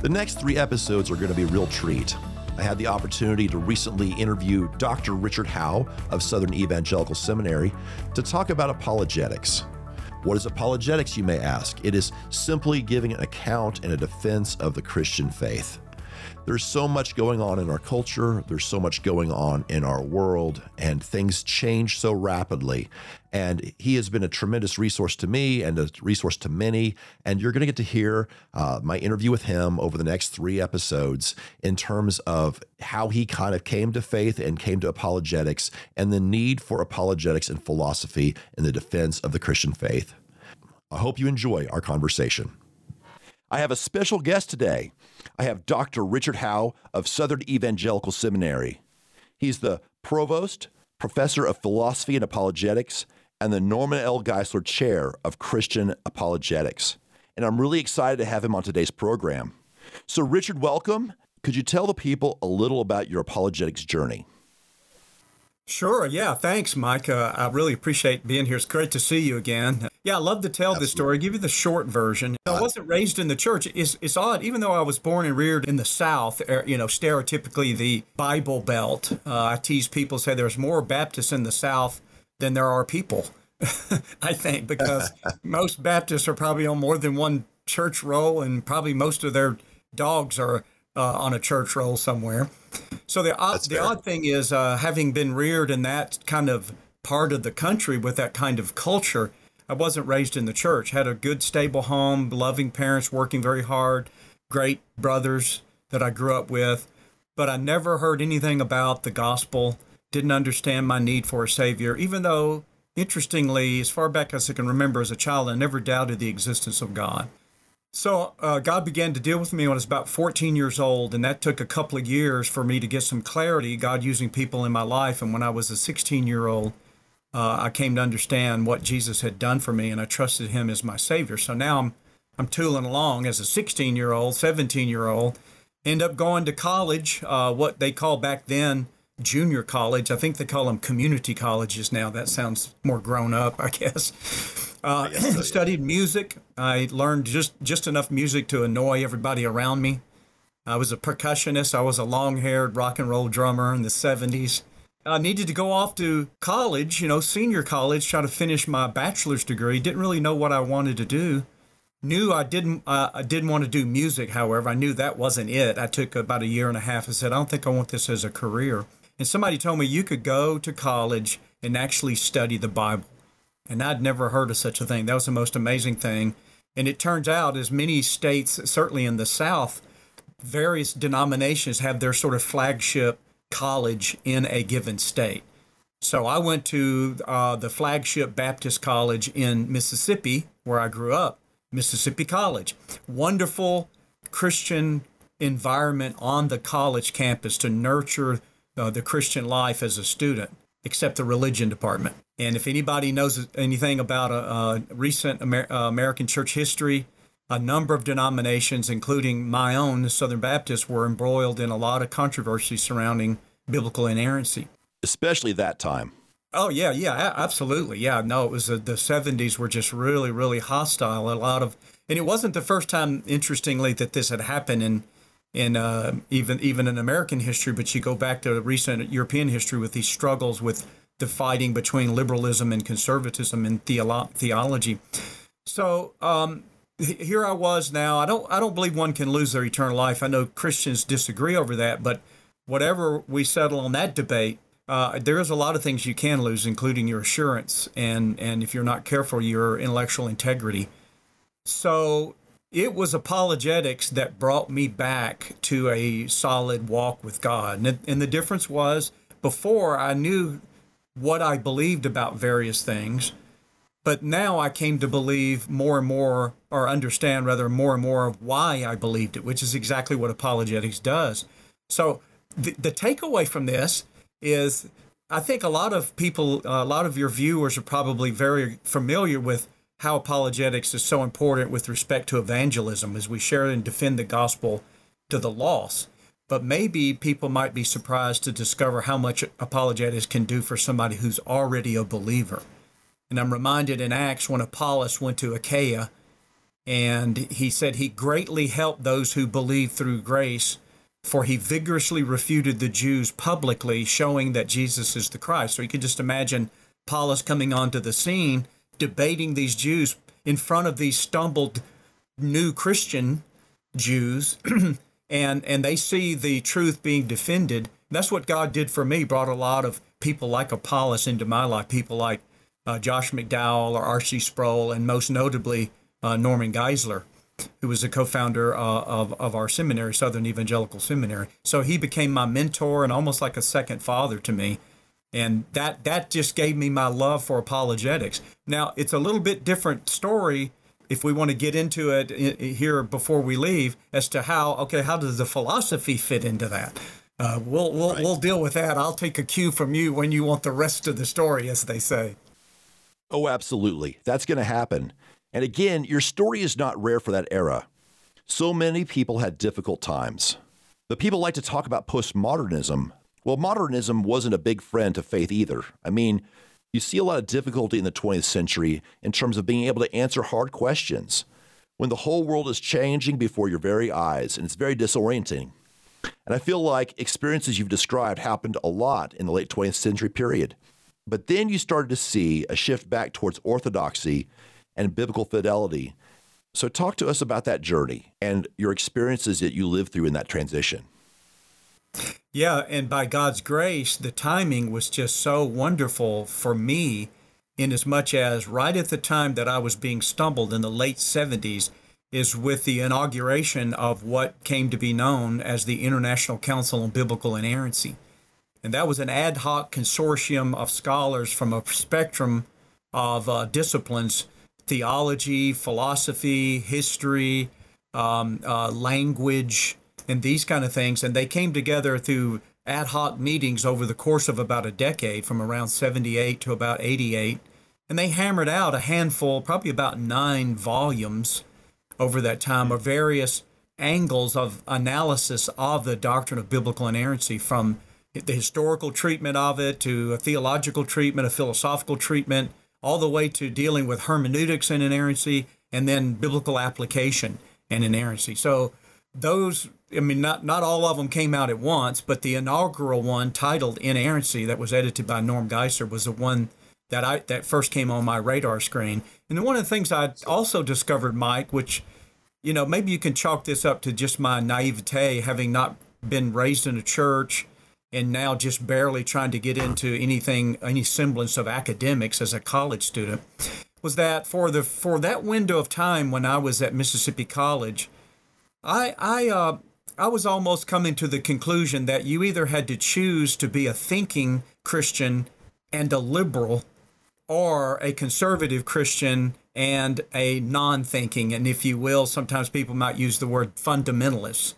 The next three episodes are going to be a real treat. I had the opportunity to recently interview Dr. Richard Howe of Southern Evangelical Seminary to talk about apologetics. What is apologetics, you may ask? It is simply giving an account and a defense of the Christian faith. There's so much going on in our culture, there's so much going on in our world, and things change so rapidly. And he has been a tremendous resource to me and a resource to many. And you're going to get to hear uh, my interview with him over the next three episodes in terms of how he kind of came to faith and came to apologetics and the need for apologetics and philosophy in the defense of the Christian faith. I hope you enjoy our conversation. I have a special guest today. I have Dr. Richard Howe of Southern Evangelical Seminary. He's the provost, professor of philosophy and apologetics, and the Norman L. Geisler Chair of Christian Apologetics. And I'm really excited to have him on today's program. So, Richard, welcome. Could you tell the people a little about your apologetics journey? Sure. Yeah. Thanks, Mike. Uh, I really appreciate being here. It's great to see you again. Yeah, I love to tell Absolutely. this story. Give you the short version. I wasn't raised in the church. It's, it's odd, even though I was born and reared in the South, er, you know, stereotypically the Bible Belt. Uh, I tease people, say there's more Baptists in the South than there are people. I think because most Baptists are probably on more than one church roll, and probably most of their dogs are uh, on a church roll somewhere. So the odd, the odd thing is, uh, having been reared in that kind of part of the country with that kind of culture, I wasn't raised in the church. Had a good, stable home, loving parents, working very hard, great brothers that I grew up with, but I never heard anything about the gospel. Didn't understand my need for a savior, even though, interestingly, as far back as I can remember as a child, I never doubted the existence of God. So uh, God began to deal with me when I was about 14 years old, and that took a couple of years for me to get some clarity. God using people in my life, and when I was a 16 year old, uh, I came to understand what Jesus had done for me, and I trusted Him as my Savior. So now I'm I'm tooling along as a 16 year old, 17 year old, end up going to college, uh, what they call back then junior college. I think they call them community colleges now. That sounds more grown up, I guess. Uh, so, studied music. I learned just just enough music to annoy everybody around me. I was a percussionist. I was a long-haired rock and roll drummer in the 70s. I needed to go off to college, you know, senior college, try to finish my bachelor's degree. Didn't really know what I wanted to do. Knew I didn't. Uh, I didn't want to do music. However, I knew that wasn't it. I took about a year and a half and said, I don't think I want this as a career. And somebody told me you could go to college and actually study the Bible. And I'd never heard of such a thing. That was the most amazing thing. And it turns out, as many states, certainly in the South, various denominations have their sort of flagship college in a given state. So I went to uh, the flagship Baptist college in Mississippi, where I grew up, Mississippi College. Wonderful Christian environment on the college campus to nurture uh, the Christian life as a student, except the religion department. And if anybody knows anything about a, a recent Amer- uh, American church history, a number of denominations, including my own, the Southern Baptists, were embroiled in a lot of controversy surrounding biblical inerrancy. Especially that time. Oh yeah, yeah, absolutely, yeah. No, it was uh, the '70s were just really, really hostile. A lot of, and it wasn't the first time, interestingly, that this had happened in in uh, even even in American history, but you go back to recent European history with these struggles with the fighting between liberalism and conservatism in theolo- theology. So um, here I was now. I don't I don't believe one can lose their eternal life. I know Christians disagree over that, but whatever we settle on that debate, uh, there is a lot of things you can lose, including your assurance and and if you're not careful, your intellectual integrity. So it was apologetics that brought me back to a solid walk with God. And, and the difference was before I knew what I believed about various things, But now I came to believe more and more, or understand rather more and more of why I believed it, which is exactly what apologetics does. So the, the takeaway from this is I think a lot of people, a lot of your viewers are probably very familiar with how apologetics is so important with respect to evangelism as we share and defend the gospel to the lost. But maybe people might be surprised to discover how much apologetics can do for somebody who's already a believer. And I'm reminded in Acts when Apollos went to Achaia and he said he greatly helped those who believed through grace, for he vigorously refuted the Jews publicly, showing that Jesus is the Christ. So you can just imagine Apollos coming onto the scene, debating these Jews in front of these stumbled new Christian Jews, and and they see the truth being defended. That's what God did for me. Brought a lot of people like Apollos into my life. People like uh, Josh McDowell or R.C. Sproul, and most notably uh, Norman Geisler, who was a co-founder uh, of of our seminary, Southern Evangelical Seminary. So he became my mentor and almost like a second father to me. And that that just gave me my love for apologetics. Now it's a little bit different story if we want to get into it here before we leave as to how okay how does the philosophy fit into that? Uh, we'll we'll, right. we'll deal with that. I'll take a cue from you when you want the rest of the story as they say. Oh absolutely. That's going to happen. And again your story is not rare for that era. So many people had difficult times. The people like to talk about postmodernism well modernism wasn't a big friend to faith either i mean you see a lot of difficulty in the 20th century in terms of being able to answer hard questions when the whole world is changing before your very eyes, and it's very disorienting. And I feel like experiences you've described happened a lot in the late 20th century period. But then you started to see a shift back towards orthodoxy and biblical fidelity. So, talk to us about that journey and your experiences that you lived through in that transition. Yeah, and by God's grace, the timing was just so wonderful for me, in as much as right at the time that I was being stumbled in the late 70s is with the inauguration of what came to be known as the International Council on Biblical Inerrancy. And that was an ad hoc consortium of scholars from a spectrum of uh, disciplines theology, philosophy, history, um, uh, language, and these kind of things. And they came together through ad hoc meetings over the course of about a decade, from around 78 to about 88. And they hammered out a handful, probably about nine volumes over that time, of various angles of analysis of the doctrine of biblical inerrancy, from the historical treatment of it to a theological treatment, a philosophical treatment, all the way to dealing with hermeneutics and inerrancy, and then biblical application and inerrancy. So those I mean, not not all of them came out at once, but the inaugural one, titled "Inerrancy," that was edited by Norm Geisler, was the one that I that first came on my radar screen. And one of the things I also discovered, Mike, which you know maybe you can chalk this up to just my naivete, having not been raised in a church, and now just barely trying to get into anything, any semblance of academics as a college student, was that for the for that window of time when I was at Mississippi College. I I uh, I was almost coming to the conclusion that you either had to choose to be a thinking Christian and a liberal or a conservative Christian and a non thinking, and if you will, sometimes people might use the word fundamentalist.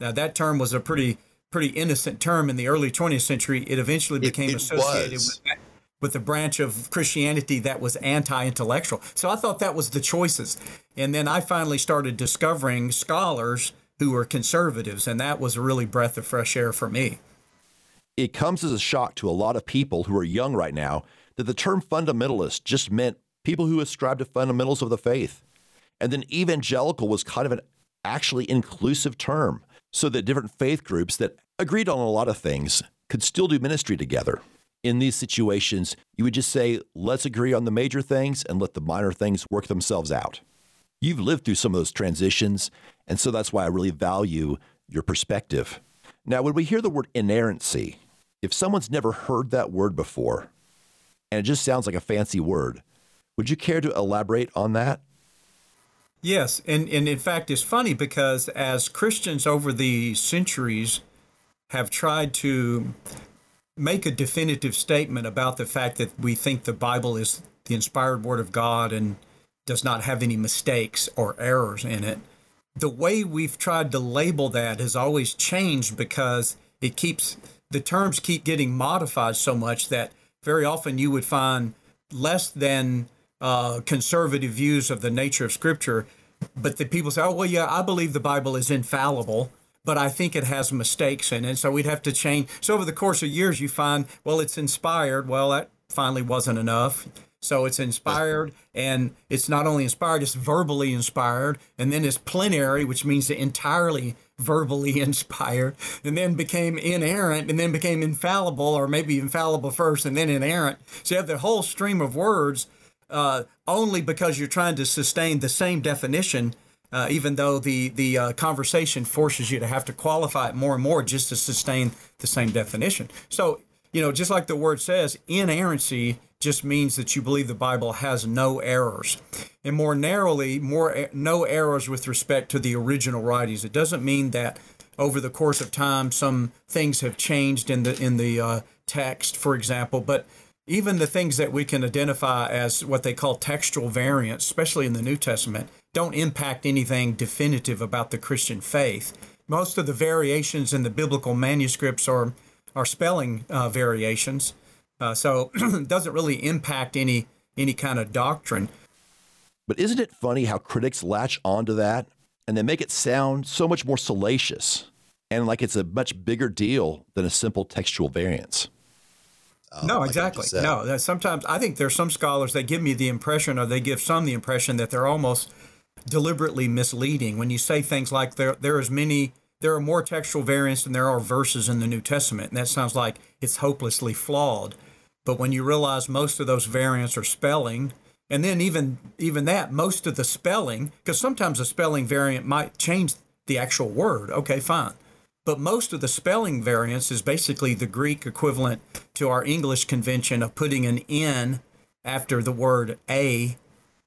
Now, that term was a pretty pretty innocent term in the early 20th century. It eventually became it, it associated was. with with the branch of Christianity that was anti intellectual. So I thought that was the choices. And then I finally started discovering scholars who were conservatives, and that was a really breath of fresh air for me. It comes as a shock to a lot of people who are young right now that the term fundamentalist just meant people who ascribe to fundamentals of the faith. And then evangelical was kind of an actually inclusive term so that different faith groups that agreed on a lot of things could still do ministry together. In these situations, you would just say, let's agree on the major things and let the minor things work themselves out. You've lived through some of those transitions, and so that's why I really value your perspective. Now, when we hear the word inerrancy, if someone's never heard that word before, and it just sounds like a fancy word, would you care to elaborate on that? Yes, and, and in fact, it's funny because as Christians over the centuries have tried to make a definitive statement about the fact that we think the Bible is the inspired Word of God and does not have any mistakes or errors in it. The way we've tried to label that has always changed because it keeps the terms keep getting modified so much that very often you would find less than uh, conservative views of the nature of Scripture. But the people say, oh, well, yeah, I believe the Bible is infallible, but I think it has mistakes in it. So we'd have to change. So over the course of years, you find, well, it's inspired. Well, that finally wasn't enough. So it's inspired, and it's not only inspired, it's verbally inspired, and then it's plenary, which means entirely verbally inspired, and then became inerrant, and then became infallible, or maybe infallible first, and then inerrant. So you have the whole stream of words uh, only because you're trying to sustain the same definition. Uh, even though the the uh, conversation forces you to have to qualify it more and more just to sustain the same definition. So you know, just like the word says, inerrancy just means that you believe the Bible has no errors. And more narrowly, more no errors with respect to the original writings. It doesn't mean that over the course of time some things have changed in the in the uh, text, for example, but even the things that we can identify as what they call textual variants, especially in the New Testament, don't impact anything definitive about the Christian faith. Most of the variations in the biblical manuscripts are are spelling uh, variations, uh, so it doesn't really impact any any kind of doctrine. But isn't it funny how critics latch onto that and they make it sound so much more salacious and like it's a much bigger deal than a simple textual variance? Uh, no, like exactly. No, sometimes I think there's some scholars that give me the impression, or they give some the impression that they're almost deliberately misleading when you say things like there there is many there are more textual variants than there are verses in the New Testament, and that sounds like it's hopelessly flawed. But when you realize most of those variants are spelling, and then even even that, most of the spelling, because sometimes a spelling variant might change the actual word. Okay, fine. But most of the spelling variants is basically the Greek equivalent to our English convention of putting an N after the word a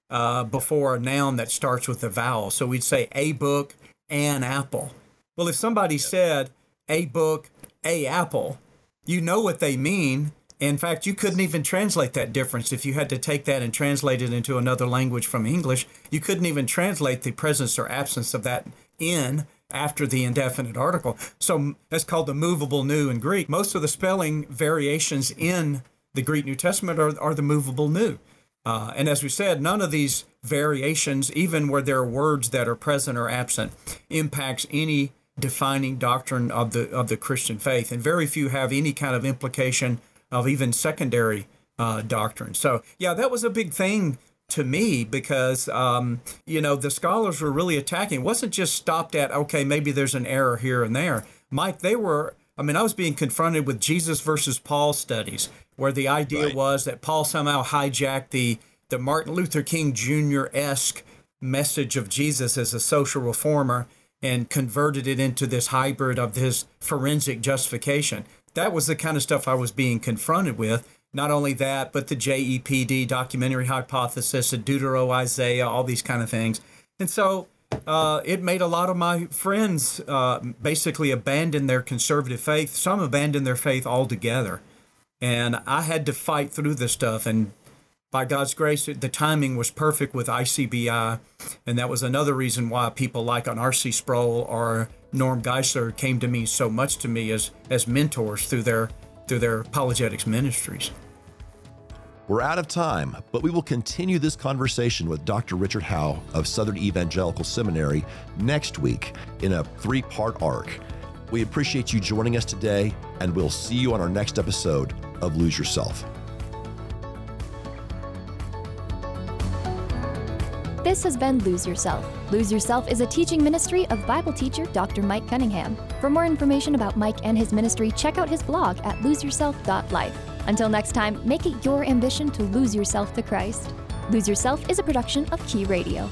uh, before a noun that starts with a vowel. So we'd say a book, an apple. Well, if somebody said a book, a apple, you know what they mean in fact, you couldn't even translate that difference if you had to take that and translate it into another language from English. You couldn't even translate the presence or absence of that in after the indefinite article. So that's called the movable nu in Greek. Most of the spelling variations in the Greek New Testament are, are the movable nu. Uh, and as we said, none of these variations, even where there are words that are present or absent, impacts any defining doctrine of the of the Christian faith, and very few have any kind of implication of even secondary uh, doctrine. So, yeah, that was a big thing to me because, um, you know, the scholars were really attacking. It wasn't just stopped at, okay, maybe there's an error here and there. Mike, they were, I mean, I was being confronted with Jesus versus Paul studies where the idea right. was that Paul somehow hijacked the, the Martin Luther King Jr. esque message of Jesus as a social reformer and converted it into this hybrid of his forensic justification that was the kind of stuff I was being confronted with. Not only that, but the JEPD documentary hypothesis, the Deutero Isaiah, all these kind of things. And so uh, it made a lot of my friends uh, basically abandon their conservative faith. Some abandoned their faith altogether. And I had to fight through this stuff. And by God's grace, the timing was perfect with ICBI. And that was another reason why people like an R.C. Sproul or Norm Geisler came to me so much to me as as mentors through their through their apologetics ministries. We're out of time, but we will continue this conversation with Dr. Richard Howe of Southern Evangelical Seminary next week in a three part arc. We appreciate you joining us today, and we'll see you on our next episode of Lose Yourself. This has been Lose Yourself. Lose Yourself is a teaching ministry of Bible teacher Dr. Mike Cunningham. For more information about Mike and his ministry, check out his blog at loseyourself.life. Until next time, make it your ambition to lose yourself to Christ. Lose Yourself is a production of Key Radio.